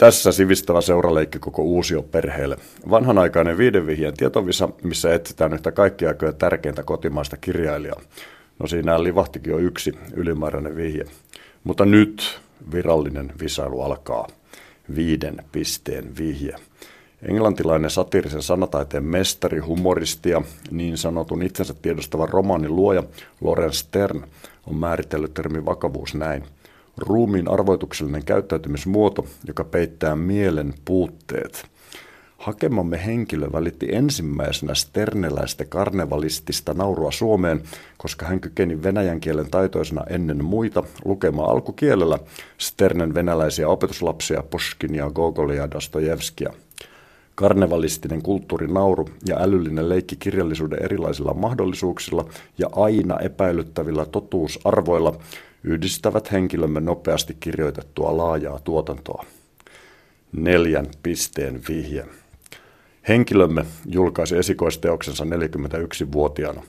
Tässä sivistävä seuraleikki koko uusio perheelle. Vanhanaikainen viiden vihjeen tietovisa, missä etsitään yhtä kaikkia aikoja tärkeintä kotimaista kirjailijaa. No siinä livahtikin jo yksi ylimääräinen vihje. Mutta nyt virallinen visailu alkaa. Viiden pisteen vihje. Englantilainen satiirisen sanataiteen mestari, humoristi ja niin sanotun itsensä tiedostava romaanin luoja Loren Stern on määritellyt termin vakavuus näin. Ruumiin arvoituksellinen käyttäytymismuoto, joka peittää mielen puutteet. Hakemamme henkilö välitti ensimmäisenä sterneläistä karnevalistista naurua Suomeen, koska hän kykeni venäjän kielen taitoisena ennen muita lukemaan alkukielellä Sternen venäläisiä opetuslapsia Pushkinia, Gogolia ja Dostojevskia. Karnevalistinen kulttuurinauru ja älyllinen leikki kirjallisuuden erilaisilla mahdollisuuksilla ja aina epäilyttävillä totuusarvoilla yhdistävät henkilömme nopeasti kirjoitettua laajaa tuotantoa. Neljän pisteen vihje. Henkilömme julkaisi esikoisteoksensa 41-vuotiaana.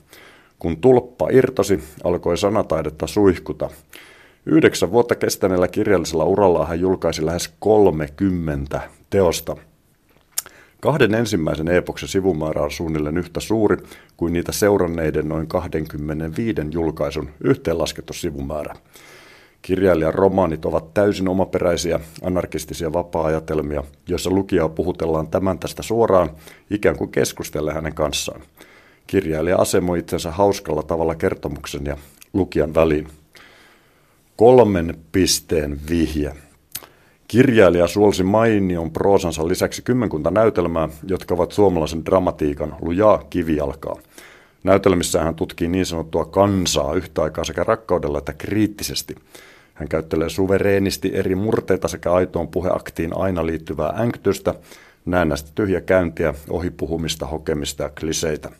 Kun tulppa irtosi, alkoi sanataidetta suihkuta. Yhdeksän vuotta kestäneellä kirjallisella uralla hän julkaisi lähes 30 teosta – Kahden ensimmäisen epoksen sivumäärä on suunnilleen yhtä suuri kuin niitä seuranneiden noin 25 julkaisun yhteenlaskettu sivumäärä. Kirjailijan romaanit ovat täysin omaperäisiä, anarkistisia vapaa-ajatelmia, joissa lukijaa puhutellaan tämän tästä suoraan, ikään kuin keskustelle hänen kanssaan. Kirjailija asemoi itsensä hauskalla tavalla kertomuksen ja lukijan väliin. Kolmen pisteen vihje. Kirjailija suolsi mainion proosansa lisäksi kymmenkunta näytelmää, jotka ovat suomalaisen dramatiikan lujaa kivijalkaa. Näytelmissä hän tutkii niin sanottua kansaa yhtä aikaa sekä rakkaudella että kriittisesti. Hän käyttelee suvereenisti eri murteita sekä aitoon puheaktiin aina liittyvää änktystä, näennäistä tyhjäkäyntiä, ohipuhumista, hokemista ja kliseitä.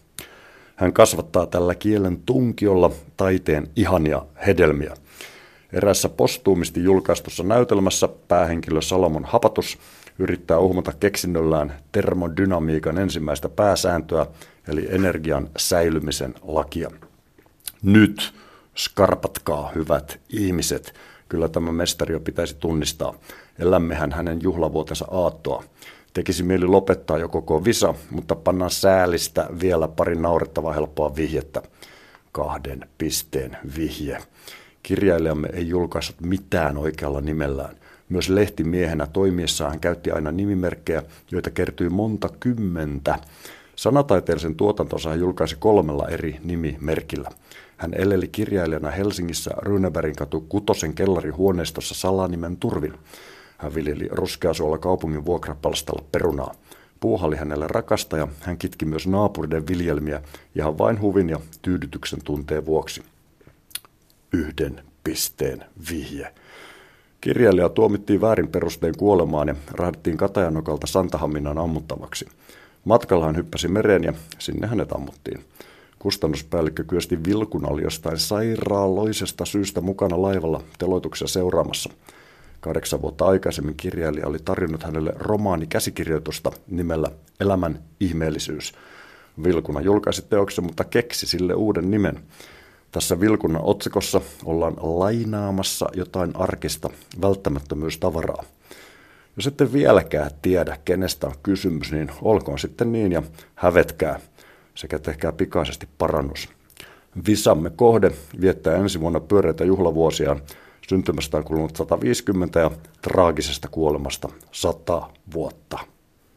Hän kasvattaa tällä kielen tunkiolla taiteen ihania hedelmiä. Erässä postuumisti julkaistussa näytelmässä päähenkilö Salomon Hapatus yrittää uhmata keksinnöllään termodynamiikan ensimmäistä pääsääntöä, eli energian säilymisen lakia. Nyt skarpatkaa, hyvät ihmiset. Kyllä tämä mestari jo pitäisi tunnistaa. Elämmehän hänen juhlavuotensa aattoa. Tekisi mieli lopettaa jo koko visa, mutta pannaan säälistä vielä pari naurettavaa helppoa vihjettä. Kahden pisteen vihje. Kirjailijamme ei julkaissut mitään oikealla nimellään. Myös lehtimiehenä toimiessaan hän käytti aina nimimerkkejä, joita kertyi monta kymmentä. Sanataiteellisen tuotantonsa hän julkaisi kolmella eri nimimerkillä. Hän eleli kirjailijana Helsingissä Runebergin katu Kutosen kellarihuoneistossa salanimen turvin. Hän viljeli ruskeasuolla kaupungin vuokrapalstalla perunaa. Puuhalli hänelle rakasta ja hän kitki myös naapuriden viljelmiä ihan vain huvin ja tyydytyksen tunteen vuoksi yhden pisteen vihje. Kirjailija tuomittiin väärin perustein kuolemaan ja rahdettiin Katajanokalta Santahamminan ammuttavaksi. Matkalla hän hyppäsi mereen ja sinne hänet ammuttiin. Kustannuspäällikkö Kyösti Vilkun oli jostain sairaaloisesta syystä mukana laivalla teloituksia seuraamassa. Kahdeksan vuotta aikaisemmin kirjailija oli tarjonnut hänelle romaani käsikirjoitusta nimellä Elämän ihmeellisyys. Vilkuna julkaisi teoksen, mutta keksi sille uuden nimen – tässä Vilkunnan otsikossa ollaan lainaamassa jotain arkista välttämättömyystavaraa. Jos ette vieläkään tiedä, kenestä on kysymys, niin olkoon sitten niin ja hävetkää sekä tehkää pikaisesti parannus. Visamme kohde viettää ensi vuonna pyöreitä juhlavuosia. Syntymästä on kulunut 150 ja traagisesta kuolemasta 100 vuotta.